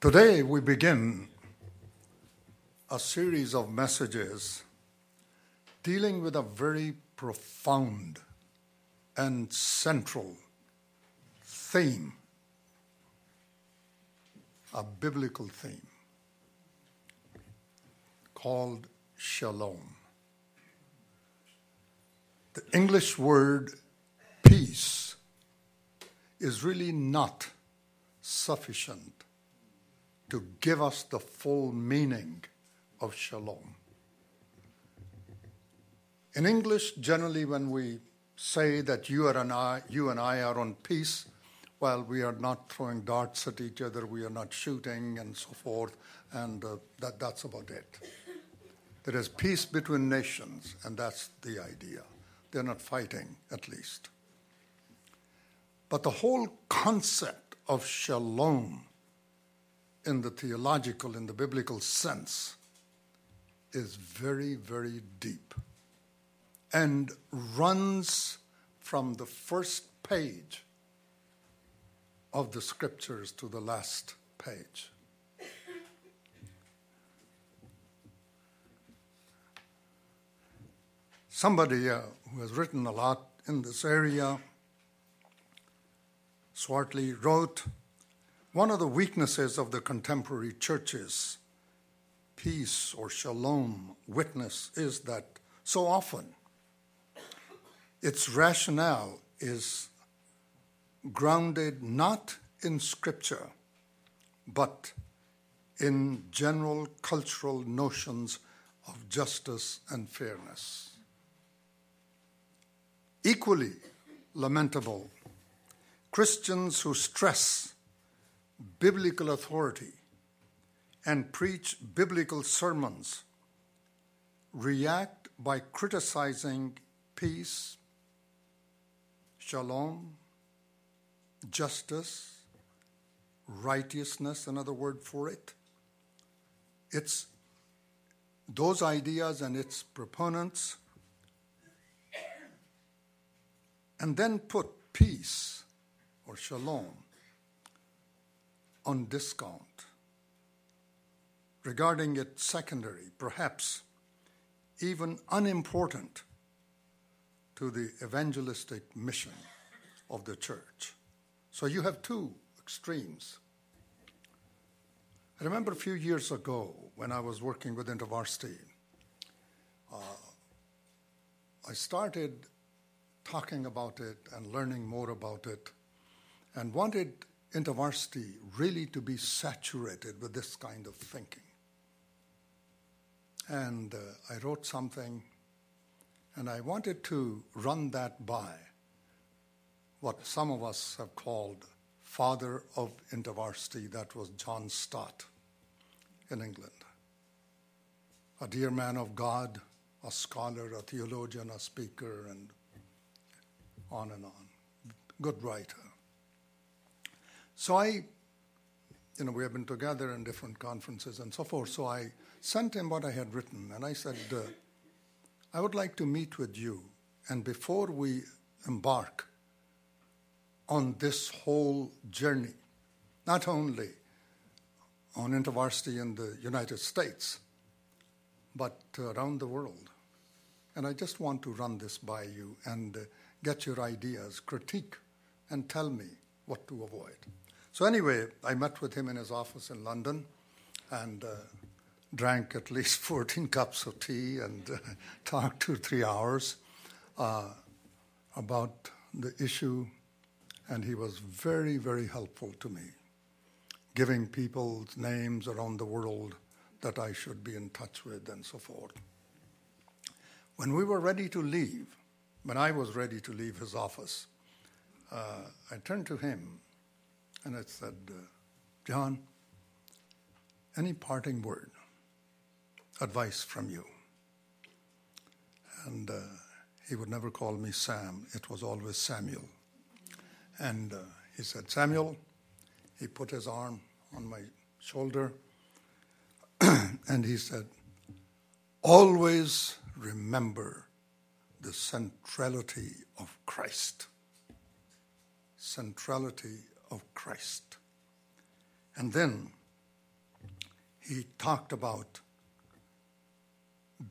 Today we begin a series of messages dealing with a very profound and central theme, a biblical theme called shalom. The English word peace is really not sufficient to give us the full meaning of shalom. In English, generally, when we say that you and I, you and I are on peace, well, we are not throwing darts at each other, we are not shooting, and so forth, and uh, that, that's about it. There is peace between nations, and that's the idea. They're not fighting, at least. But the whole concept of shalom in the theological, in the biblical sense, is very, very deep and runs from the first page of the scriptures to the last page. Somebody uh, who has written a lot in this area, Swartley, wrote one of the weaknesses of the contemporary churches, peace or shalom witness, is that so often its rationale is grounded not in scripture, but in general cultural notions of justice and fairness. Equally lamentable, Christians who stress biblical authority and preach biblical sermons react by criticizing peace, shalom, justice, righteousness, another word for it. It's those ideas and its proponents and then put peace or shalom on discount, regarding it secondary, perhaps even unimportant to the evangelistic mission of the church. So you have two extremes. I remember a few years ago when I was working with InterVarsity, uh, I started talking about it and learning more about it and wanted InterVarsity really to be saturated with this kind of thinking. And uh, I wrote something and I wanted to run that by what some of us have called father of InterVarsity, that was John Stott in England. A dear man of God, a scholar, a theologian, a speaker, and on and on. Good writer. So I, you know, we have been together in different conferences and so forth. So I sent him what I had written, and I said, uh, I would like to meet with you. And before we embark on this whole journey, not only on InterVarsity in the United States, but around the world. And I just want to run this by you and get your ideas, critique, and tell me what to avoid. So, anyway, I met with him in his office in London and uh, drank at least 14 cups of tea and uh, talked two, three hours uh, about the issue. And he was very, very helpful to me, giving people's names around the world that I should be in touch with and so forth. When we were ready to leave, when I was ready to leave his office, uh, I turned to him and I said, uh, John, any parting word, advice from you? And uh, he would never call me Sam, it was always Samuel. And uh, he said, Samuel, he put his arm on my shoulder and he said, Always remember the centrality of Christ. Centrality of Christ. And then he talked about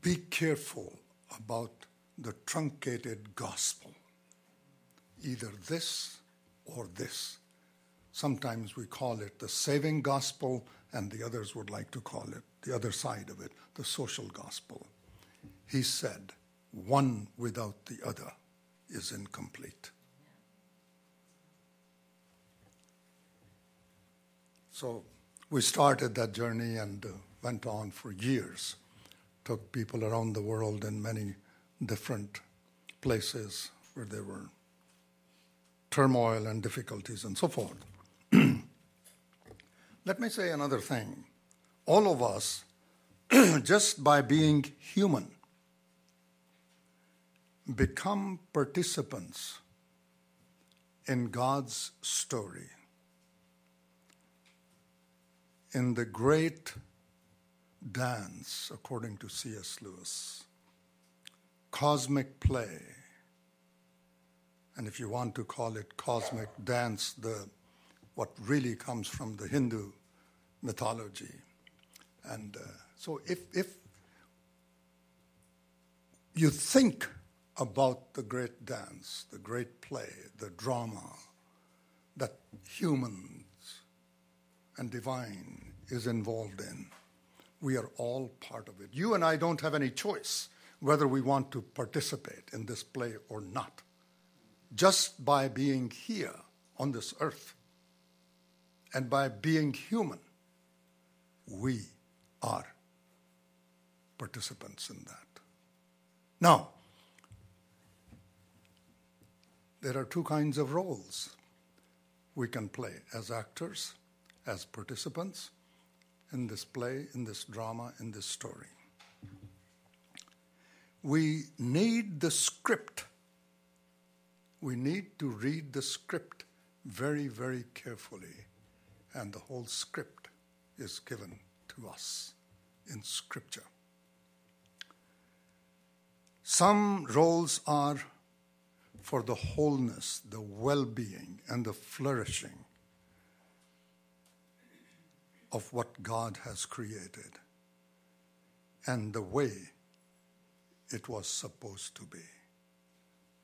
be careful about the truncated gospel, either this or this. Sometimes we call it the saving gospel, and the others would like to call it the other side of it, the social gospel. He said, one without the other is incomplete. So we started that journey and uh, went on for years. Took people around the world in many different places where there were turmoil and difficulties and so forth. Let me say another thing. All of us, just by being human, become participants in God's story. In the great dance, according to C.S. Lewis, cosmic play, and if you want to call it cosmic dance, the what really comes from the Hindu mythology. And uh, so if, if you think about the great dance, the great play, the drama that humans and divine is involved in, we are all part of it. You and I don't have any choice whether we want to participate in this play or not. Just by being here on this earth and by being human, we are participants in that. Now, there are two kinds of roles we can play as actors, as participants in this play, in this drama, in this story. We need the script. We need to read the script very, very carefully, and the whole script is given to us in Scripture. Some roles are for the wholeness, the well being, and the flourishing of what God has created and the way it was supposed to be.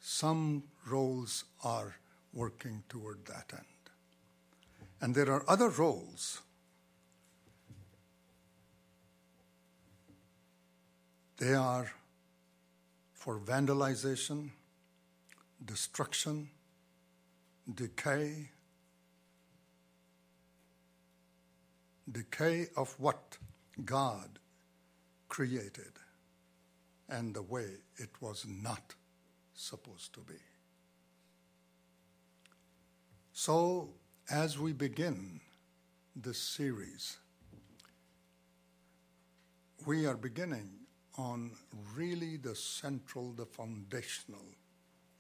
Some roles are working toward that end. And there are other roles They are for vandalization, destruction, decay, decay of what God created and the way it was not supposed to be. So, as we begin this series, we are beginning on really the central, the foundational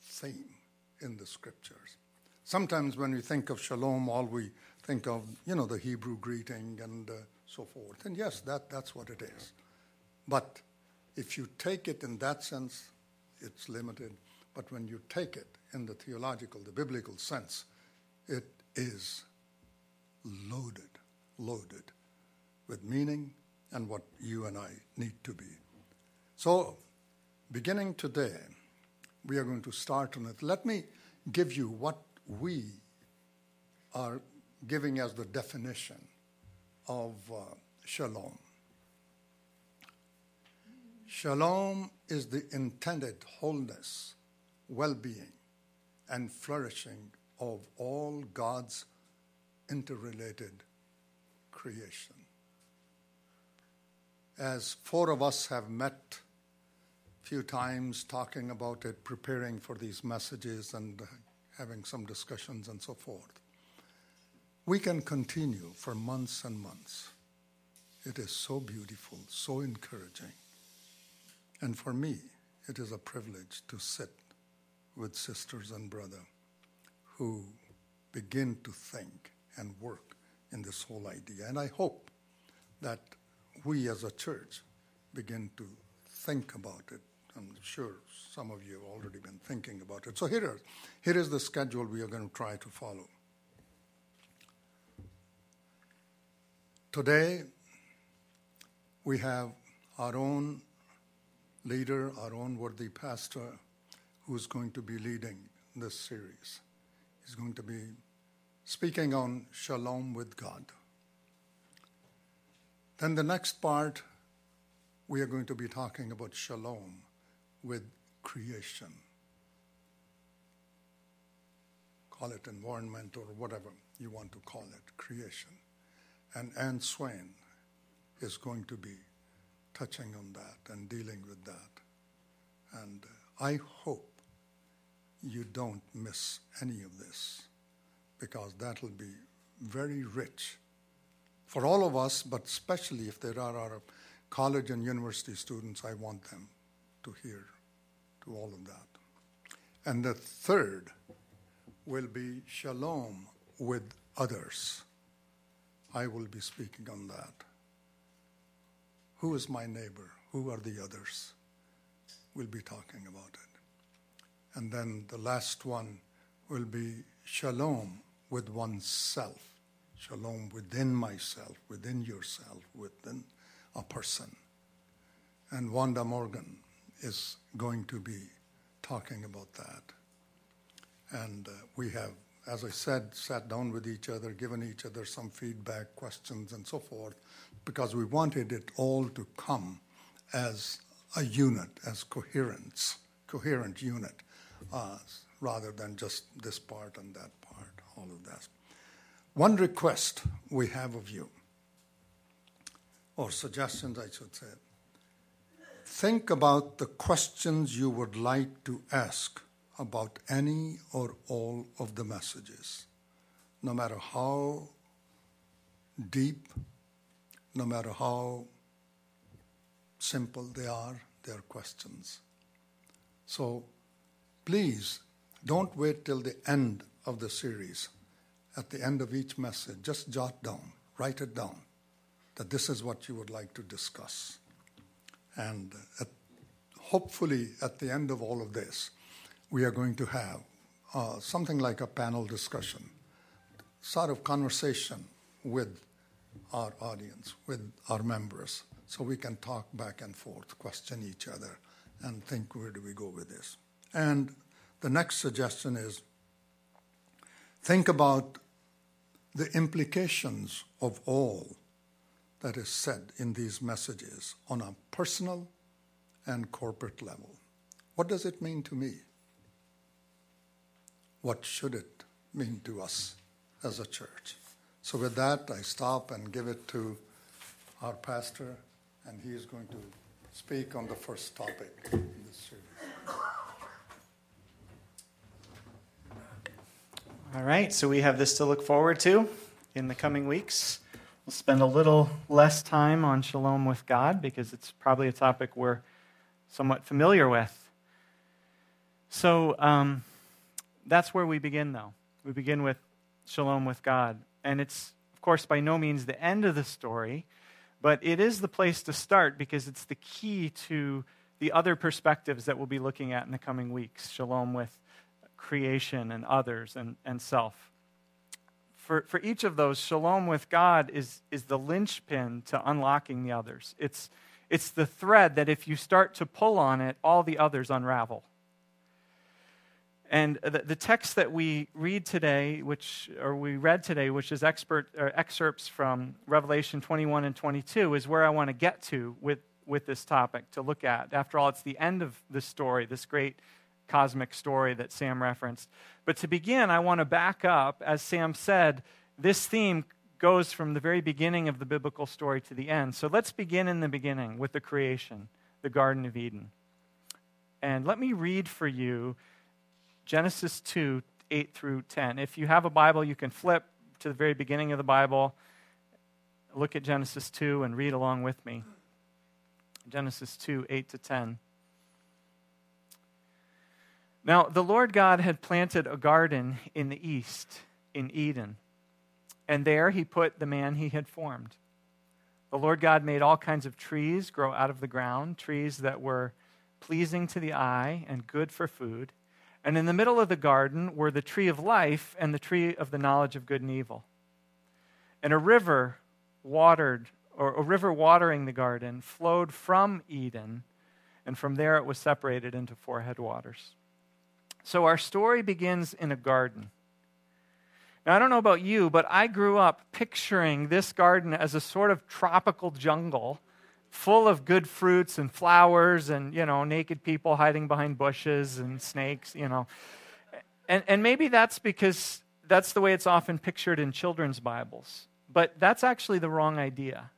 theme in the scriptures. Sometimes when we think of shalom, all we think of, you know, the Hebrew greeting and uh, so forth. And yes, that, that's what it is. But if you take it in that sense, it's limited. But when you take it in the theological, the biblical sense, it is loaded, loaded with meaning and what you and I need to be so, beginning today, we are going to start on it. Let me give you what we are giving as the definition of uh, shalom. Shalom is the intended wholeness, well being, and flourishing of all God's interrelated creation. As four of us have met a few times talking about it, preparing for these messages, and having some discussions and so forth. We can continue for months and months. It is so beautiful, so encouraging. And for me, it is a privilege to sit with sisters and brother who begin to think and work in this whole idea. And I hope that we as a church begin to think about it I'm sure some of you have already been thinking about it. So here is, here is the schedule we are going to try to follow. Today, we have our own leader, our own worthy pastor, who's going to be leading this series. He's going to be speaking on shalom with God. Then the next part, we are going to be talking about shalom with creation. Call it environment or whatever you want to call it, creation. And Anne Swain is going to be touching on that and dealing with that. And uh, I hope you don't miss any of this because that will be very rich for all of us, but especially if there are our college and university students, I want them to hear to all of that. And the third will be shalom with others. I will be speaking on that. Who is my neighbor? Who are the others? We'll be talking about it. And then the last one will be shalom with oneself. Shalom within myself, within yourself, within a person. And Wanda Morgan is going to be talking about that. And uh, we have, as I said, sat down with each other, given each other some feedback, questions, and so forth, because we wanted it all to come as a unit, as coherence, coherent unit, uh, rather than just this part and that part, all of that. One request we have of you, or suggestions, I should say. Think about the questions you would like to ask about any or all of the messages, no matter how deep, no matter how simple they are, they are questions. So please don't wait till the end of the series. At the end of each message, just jot down, write it down, that this is what you would like to discuss. And at, hopefully, at the end of all of this, we are going to have uh, something like a panel discussion, sort of conversation with our audience, with our members, so we can talk back and forth, question each other, and think where do we go with this. And the next suggestion is think about the implications of all that is said in these messages on a personal and corporate level. What does it mean to me? What should it mean to us as a church? So, with that, I stop and give it to our pastor, and he is going to speak on the first topic in this series. All right, so we have this to look forward to in the coming weeks. We'll spend a little less time on shalom with God because it's probably a topic we're somewhat familiar with. So um, that's where we begin, though. We begin with shalom with God. And it's, of course, by no means the end of the story, but it is the place to start because it's the key to the other perspectives that we'll be looking at in the coming weeks shalom with creation and others and, and self for, for each of those, shalom with God is, is the linchpin to unlocking the others. It's, it's the thread that if you start to pull on it, all the others unravel. And the, the text that we read today, which, or we read today, which is expert, excerpts from Revelation 21 and 22, is where I want to get to with, with this topic to look at. After all, it's the end of this story, this great cosmic story that Sam referenced. But to begin, I want to back up. As Sam said, this theme goes from the very beginning of the biblical story to the end. So let's begin in the beginning with the creation, the Garden of Eden. And let me read for you Genesis 2 8 through 10. If you have a Bible, you can flip to the very beginning of the Bible, look at Genesis 2, and read along with me. Genesis 2 8 to 10. Now, the Lord God had planted a garden in the east, in Eden, and there he put the man he had formed. The Lord God made all kinds of trees grow out of the ground, trees that were pleasing to the eye and good for food. And in the middle of the garden were the tree of life and the tree of the knowledge of good and evil. And a river watered or a river watering the garden, flowed from Eden, and from there it was separated into four headwaters. So our story begins in a garden. Now, I don't know about you, but I grew up picturing this garden as a sort of tropical jungle full of good fruits and flowers and, you know, naked people hiding behind bushes and snakes, you know. And, and maybe that's because that's the way it's often pictured in children's Bibles. But that's actually the wrong idea.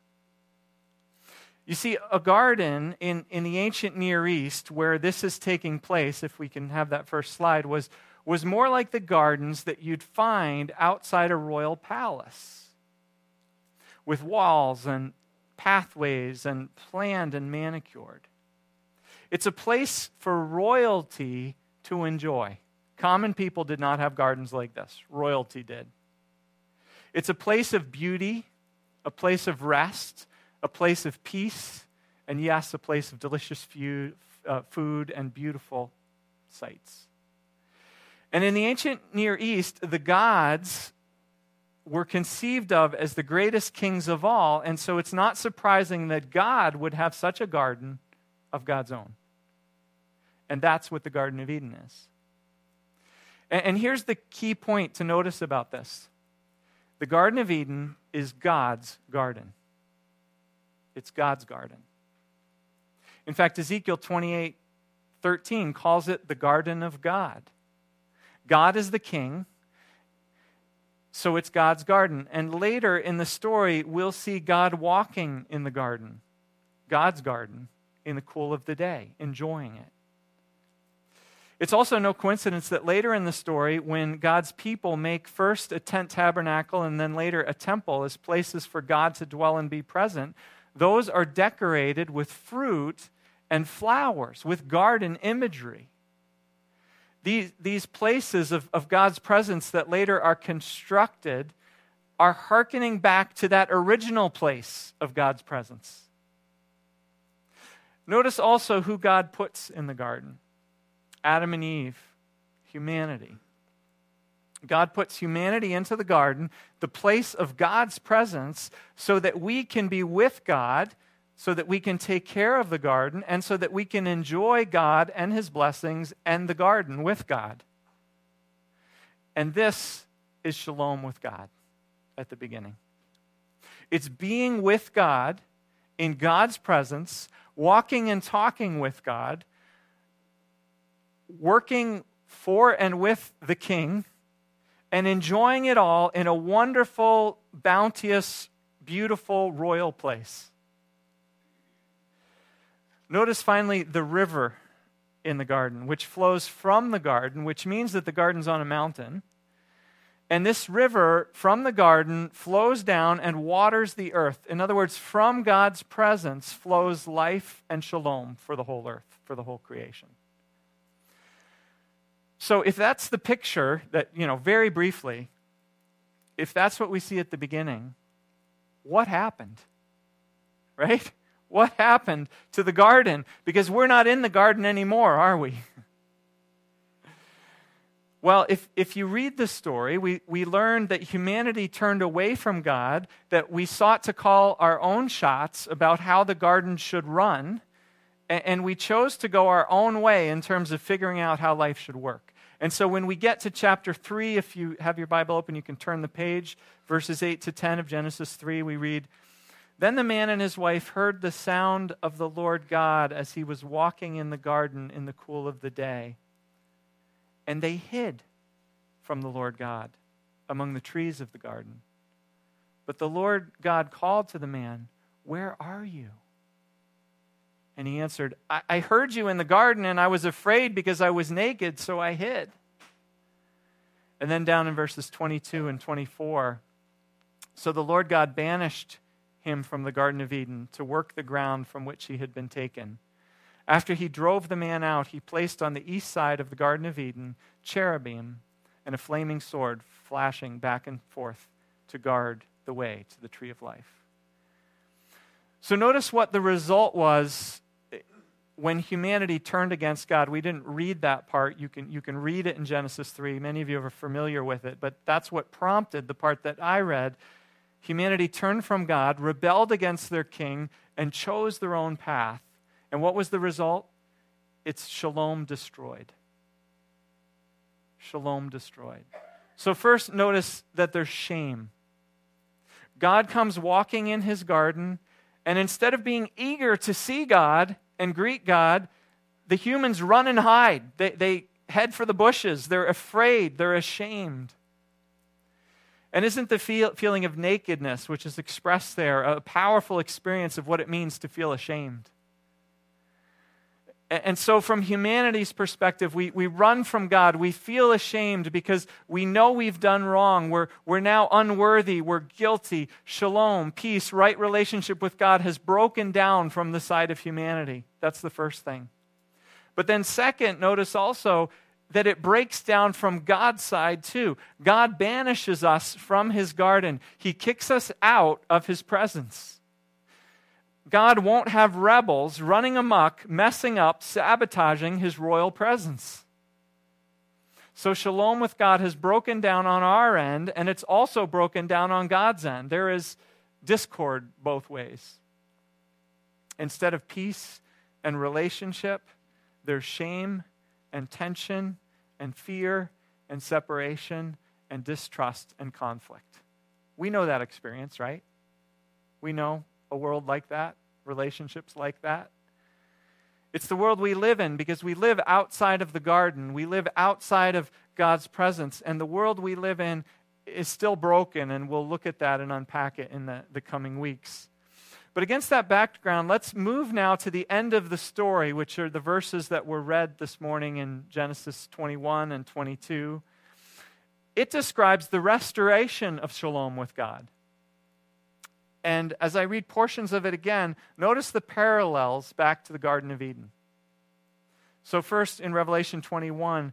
You see, a garden in, in the ancient Near East, where this is taking place, if we can have that first slide, was, was more like the gardens that you'd find outside a royal palace, with walls and pathways and planned and manicured. It's a place for royalty to enjoy. Common people did not have gardens like this, royalty did. It's a place of beauty, a place of rest, a place of peace, and yes, a place of delicious uh, food and beautiful sights. And in the ancient Near East, the gods were conceived of as the greatest kings of all, and so it's not surprising that God would have such a garden of God's own. And that's what the Garden of Eden is. And, here's the key point to notice about this the Garden of Eden is God's garden. It's God's garden. In fact, Ezekiel 28 13 calls it the garden of God. God is the king, so it's God's garden. And later in the story, we'll see God walking in the garden, God's garden, in the cool of the day, enjoying it. It's also no coincidence that later in the story, when God's people make first a tent tabernacle and then later a temple as places for God to dwell and be present, those are decorated with fruit and flowers, with garden imagery. These, these places of, of God's presence that later are constructed are hearkening back to that original place of God's presence. Notice also who God puts in the garden. Adam and Eve, humanity. God puts humanity into the garden, the place of God's presence, so that we can be with God, so that we can take care of the garden, and so that we can enjoy God and his blessings and the garden with God. And this is shalom with God at the beginning. It's being with God in God's presence, walking and talking with God working for and with the king and enjoying it all in a wonderful, bounteous, beautiful royal place. Notice finally the river in the garden, which flows from the garden, which means that the garden's on a mountain. And this river from the garden flows down and waters the earth. In other words, from God's presence flows life and shalom for the whole earth, for the whole creation. So if that's the picture that, you know, very briefly, if that's what we see at the beginning, what happened? Right? What happened to the garden? Because we're not in the garden anymore, are we? Well, if, if you read the story, we, we learned that humanity turned away from God, that we sought to call our own shots about how the garden should run, and we chose to go our own way in terms of figuring out how life should work. And so when we get to chapter 3, if you have your Bible open, you can turn the page, verses 8 to 10 of Genesis 3, we read Then the man and his wife heard the sound of the Lord God as he was walking in the garden in the cool of the day. And they hid from the Lord God among the trees of the garden. But the Lord God called to the man, Where are you? And he answered, I, I heard you in the garden, and I was afraid because I was naked, so I hid. And then down in verses 22 and 24 So the Lord God banished him from the Garden of Eden to work the ground from which he had been taken. After he drove the man out, he placed on the east side of the Garden of Eden cherubim and a flaming sword flashing back and forth to guard the way to the tree of life. So notice what the result was when humanity turned against God, we didn't read that part. You can, you can read it in Genesis 3. Many of you are familiar with it, but that's what prompted the part that I read. Humanity turned from God, rebelled against their king, and chose their own path. And what was the result? It's shalom destroyed. Shalom destroyed. So, first, notice that there's shame. God comes walking in his garden, and instead of being eager to see God and greet God, the humans run and hide. They, they head for the bushes. They're afraid. They're ashamed. And isn't the feel, feeling of nakedness, which is expressed there, a powerful experience of what it means to feel ashamed? And so, from humanity's perspective, we, we run from God. We feel ashamed because we know we've done wrong. We're, we're now unworthy. We're guilty. Shalom, peace, right relationship with God has broken down from the side of humanity. That's the first thing. But then, second, notice also that it breaks down from God's side too. God banishes us from his garden, he kicks us out of his presence. God won't have rebels running amuck, messing up, sabotaging his royal presence. So, shalom with God has broken down on our end, and it's also broken down on God's end. There is discord both ways. Instead of peace and relationship, there's shame and tension and fear and separation and distrust and conflict. We know that experience, right? We know a world like that, relationships like that. It's the world we live in because we live outside of the garden. We live outside of God's presence. And the world we live in is still broken, and we'll look at that and unpack it in the, the coming weeks. But against that background, let's move now to the end of the story, which are the verses that were read this morning in Genesis 21 and 22. It describes the restoration of shalom with God. And as I read portions of it again, notice the parallels back to the Garden of Eden. So, first in Revelation 21,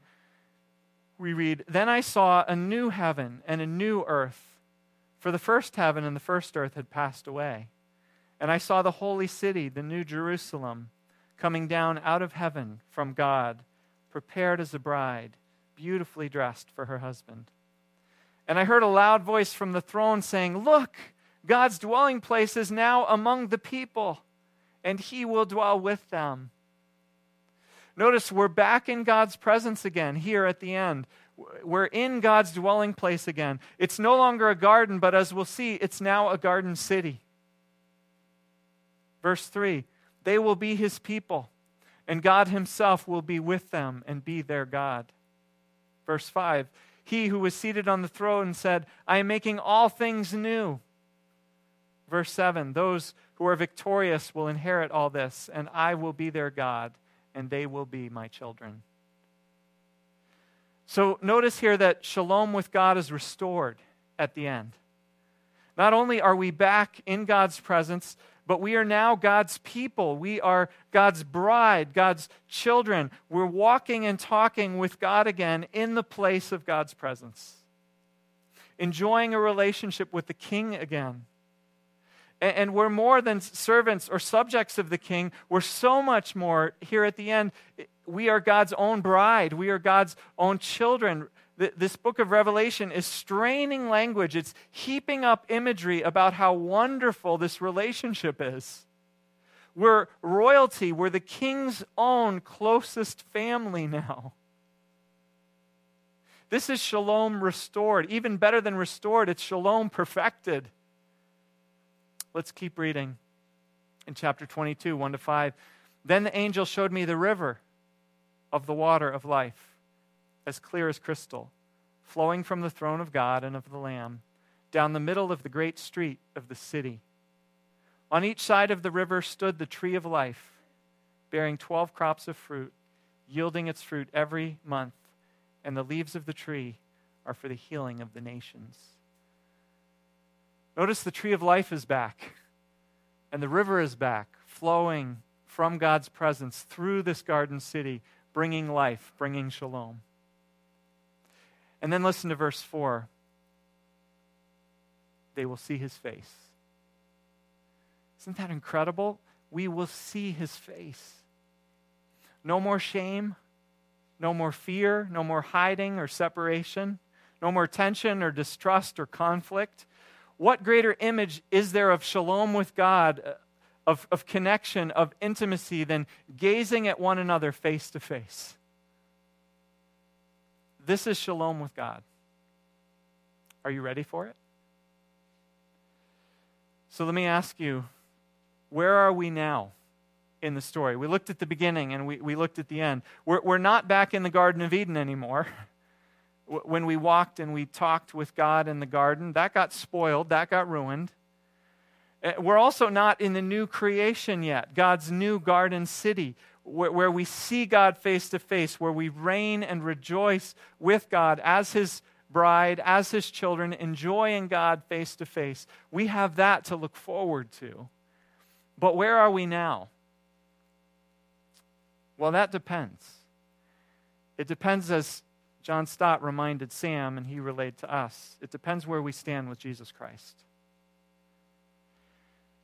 we read, Then I saw a new heaven and a new earth, for the first heaven and the first earth had passed away and I saw the holy city, the new Jerusalem, coming down out of heaven from God, prepared as a bride, beautifully dressed for her husband. And I heard a loud voice from the throne saying, Look, God's dwelling place is now among the people, and he will dwell with them. Notice we're back in God's presence again here at the end. We're in God's dwelling place again. It's no longer a garden, but as we'll see, it's now a garden city. Verse 3 They will be his people, and God himself will be with them and be their God. Verse 5 He who was seated on the throne said, I am making all things new. Verse 7 Those who are victorious will inherit all this, and I will be their God, and they will be my children. So notice here that shalom with God is restored at the end. Not only are we back in God's presence, but we are now God's people. We are God's bride, God's children. We're walking and talking with God again in the place of God's presence, enjoying a relationship with the King again. And we're more than servants or subjects of the King. We're so much more here at the end. We are God's own bride, we are God's own children this book of Revelation is straining language. It's heaping up imagery about how wonderful this relationship is. We're royalty, we're the king's own closest family now. This is shalom restored. Even better than restored, it's shalom perfected. Let's keep reading in chapter 22, 1 to 5. Then the angel showed me the river of the water of life as clear as crystal, flowing from the throne of God and of the Lamb, down the middle of the great street of the city. On each side of the river stood the tree of life, bearing twelve crops of fruit, yielding its fruit every month, and the leaves of the tree are for the healing of the nations. Notice the tree of life is back, and the river is back, flowing from God's presence through this garden city, bringing life, bringing shalom. And then listen to verse 4. They will see his face. Isn't that incredible? We will see his face. No more shame, no more fear, no more hiding or separation, no more tension or distrust or conflict. What greater image is there of shalom with God, uh, of, of connection, of intimacy, than gazing at one another face to face? This is shalom with God. Are you ready for it? So let me ask you where are we now in the story? We looked at the beginning and we, we looked at the end. We're, we're not back in the Garden of Eden anymore. When we walked and we talked with God in the garden, that got spoiled, that got ruined. Uh, we're also not in the new creation yet, God's new garden city, where we see God face to face, where we reign and rejoice with God as His bride, as His children, enjoying God face to face. We have that to look forward to. But where are we now? Well, that depends. It depends, as John Stott reminded Sam and he relayed to us. It depends where we stand with Jesus Christ.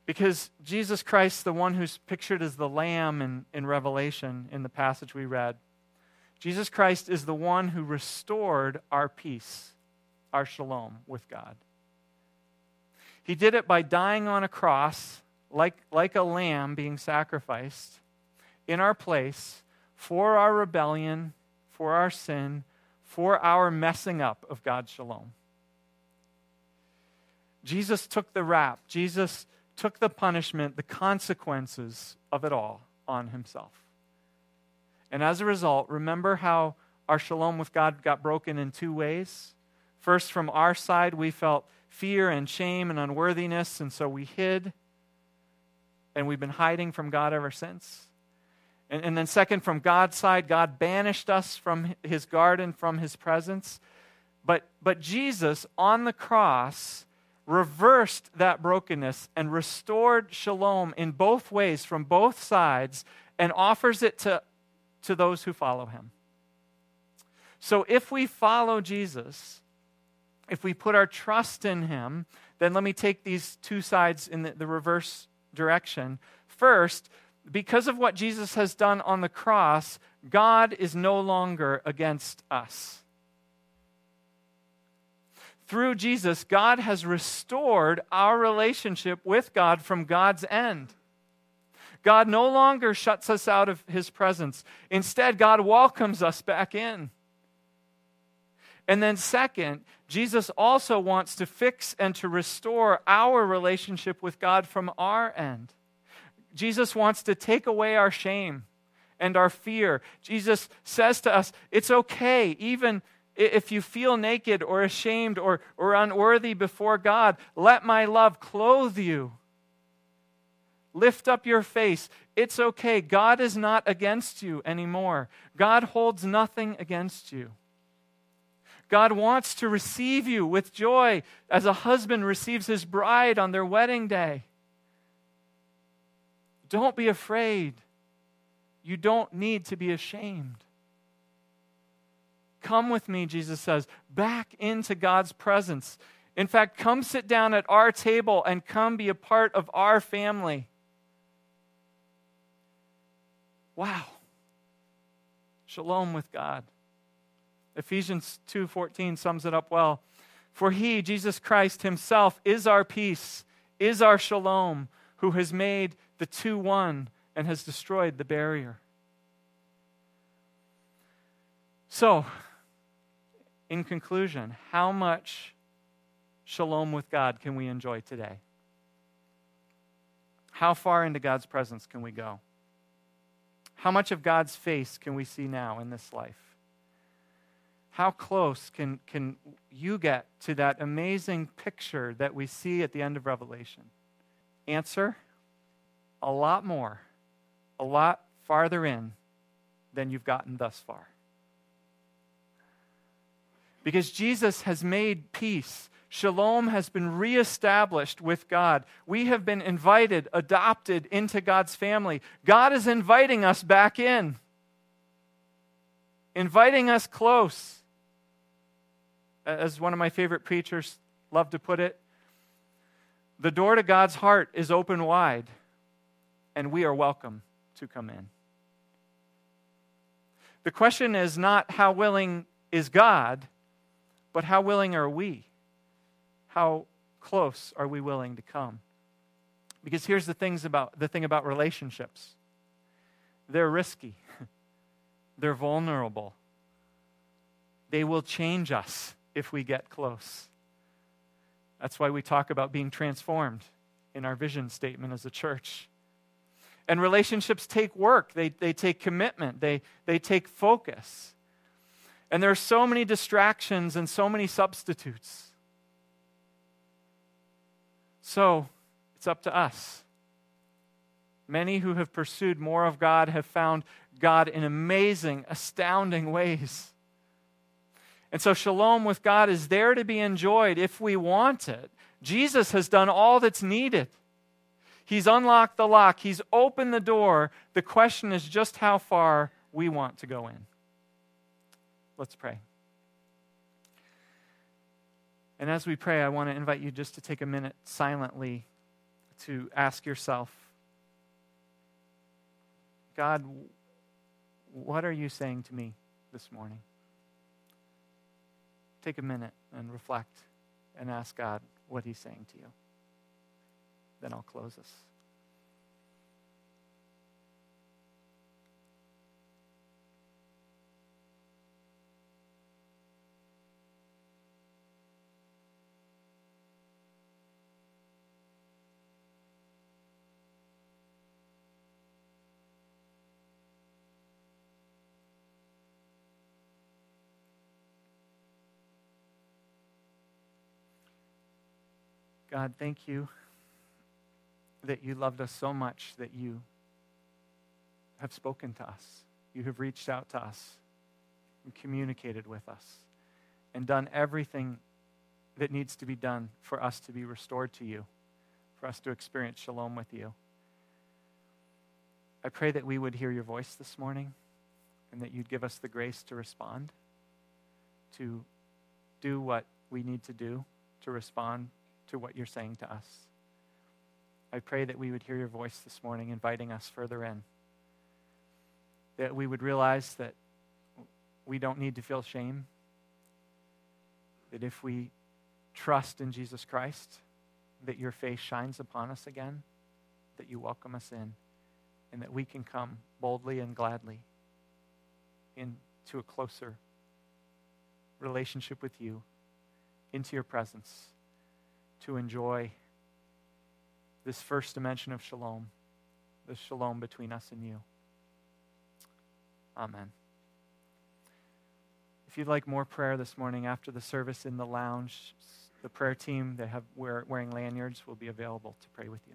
Because Jesus Christ, the one who's pictured as the Lamb in, in Revelation in the passage we read, Jesus Christ is the one who restored our peace, our shalom with God. He did it by dying on a cross like, like a lamb being sacrificed in our place for our rebellion, for our sin, for our messing up of God's shalom. Jesus took the rap. Jesus took the punishment, the consequences of it all on himself. And as a result, remember how our shalom with God got broken in two ways? First, from our side, we felt fear and shame and unworthiness, and so we hid and we've been hiding from God ever since. And, and then, second, from God's side, God banished us from his garden, from his presence. But, but Jesus on the cross reversed that brokenness and restored shalom in both ways, from both sides, and offers it to, to those who follow him. So if we follow Jesus, if we put our trust in him, then let me take these two sides in the, the reverse direction. First, because of what Jesus has done on the cross, God is no longer against us. Through Jesus, God has restored our relationship with God from God's end. God no longer shuts us out of his presence. Instead, God welcomes us back in. And then, second, Jesus also wants to fix and to restore our relationship with God from our end. Jesus wants to take away our shame and our fear. Jesus says to us, It's okay, even if you feel naked or ashamed or, or unworthy before God, let my love clothe you. Lift up your face. It's okay. God is not against you anymore. God holds nothing against you. God wants to receive you with joy as a husband receives his bride on their wedding day. Don't be afraid. You don't need to be ashamed. Come with me, Jesus says, back into God's presence. In fact, come sit down at our table and come be a part of our family. Wow. Shalom with God. Ephesians 2:14 sums it up well. For he, Jesus Christ himself, is our peace, is our shalom, who has made the two one and has destroyed the barrier. So, in conclusion, how much shalom with God can we enjoy today? How far into God's presence can we go? How much of God's face can we see now in this life? How close can, can you get to that amazing picture that we see at the end of Revelation? Answer a lot more, a lot farther in than you've gotten thus far. Because Jesus has made peace. Shalom has been reestablished with God. We have been invited, adopted into God's family. God is inviting us back in, inviting us close as one of my favorite preachers loved to put it, the door to God's heart is open wide, and we are welcome to come in. The question is not how willing is God, but how willing are we? How close are we willing to come? Because here's the things about the thing about relationships. They're risky. They're vulnerable. They will change us if we get close. That's why we talk about being transformed in our vision statement as a church. And relationships take work, they, they take commitment, they, they take focus. And there are so many distractions and so many substitutes. So it's up to us. Many who have pursued more of God have found God in amazing, astounding ways. And so, shalom with God is there to be enjoyed if we want it. Jesus has done all that's needed. He's unlocked the lock, He's opened the door. The question is just how far we want to go in. Let's pray. And as we pray, I want to invite you just to take a minute silently to ask yourself God, what are you saying to me this morning? Take a minute and reflect and ask God what He's saying to you. Then I'll close us. God, thank you that you loved us so much that you have spoken to us. You have reached out to us and communicated with us and done everything that needs to be done for us to be restored to you, for us to experience shalom with you. I pray that we would hear your voice this morning and that you'd give us the grace to respond, to do what we need to do to respond to what you're saying to us. I pray that we would hear your voice this morning, inviting us further in. That we would realize that we don't need to feel shame. That if we trust in Jesus Christ, that your face shines upon us again, that you welcome us in, and that we can come boldly and gladly into a closer relationship with you, into your presence to enjoy this first dimension of shalom, the shalom between us and you. Amen. If you'd like more prayer this morning after the service in the lounge, the prayer team that have wearing lanyards will be available to pray with you.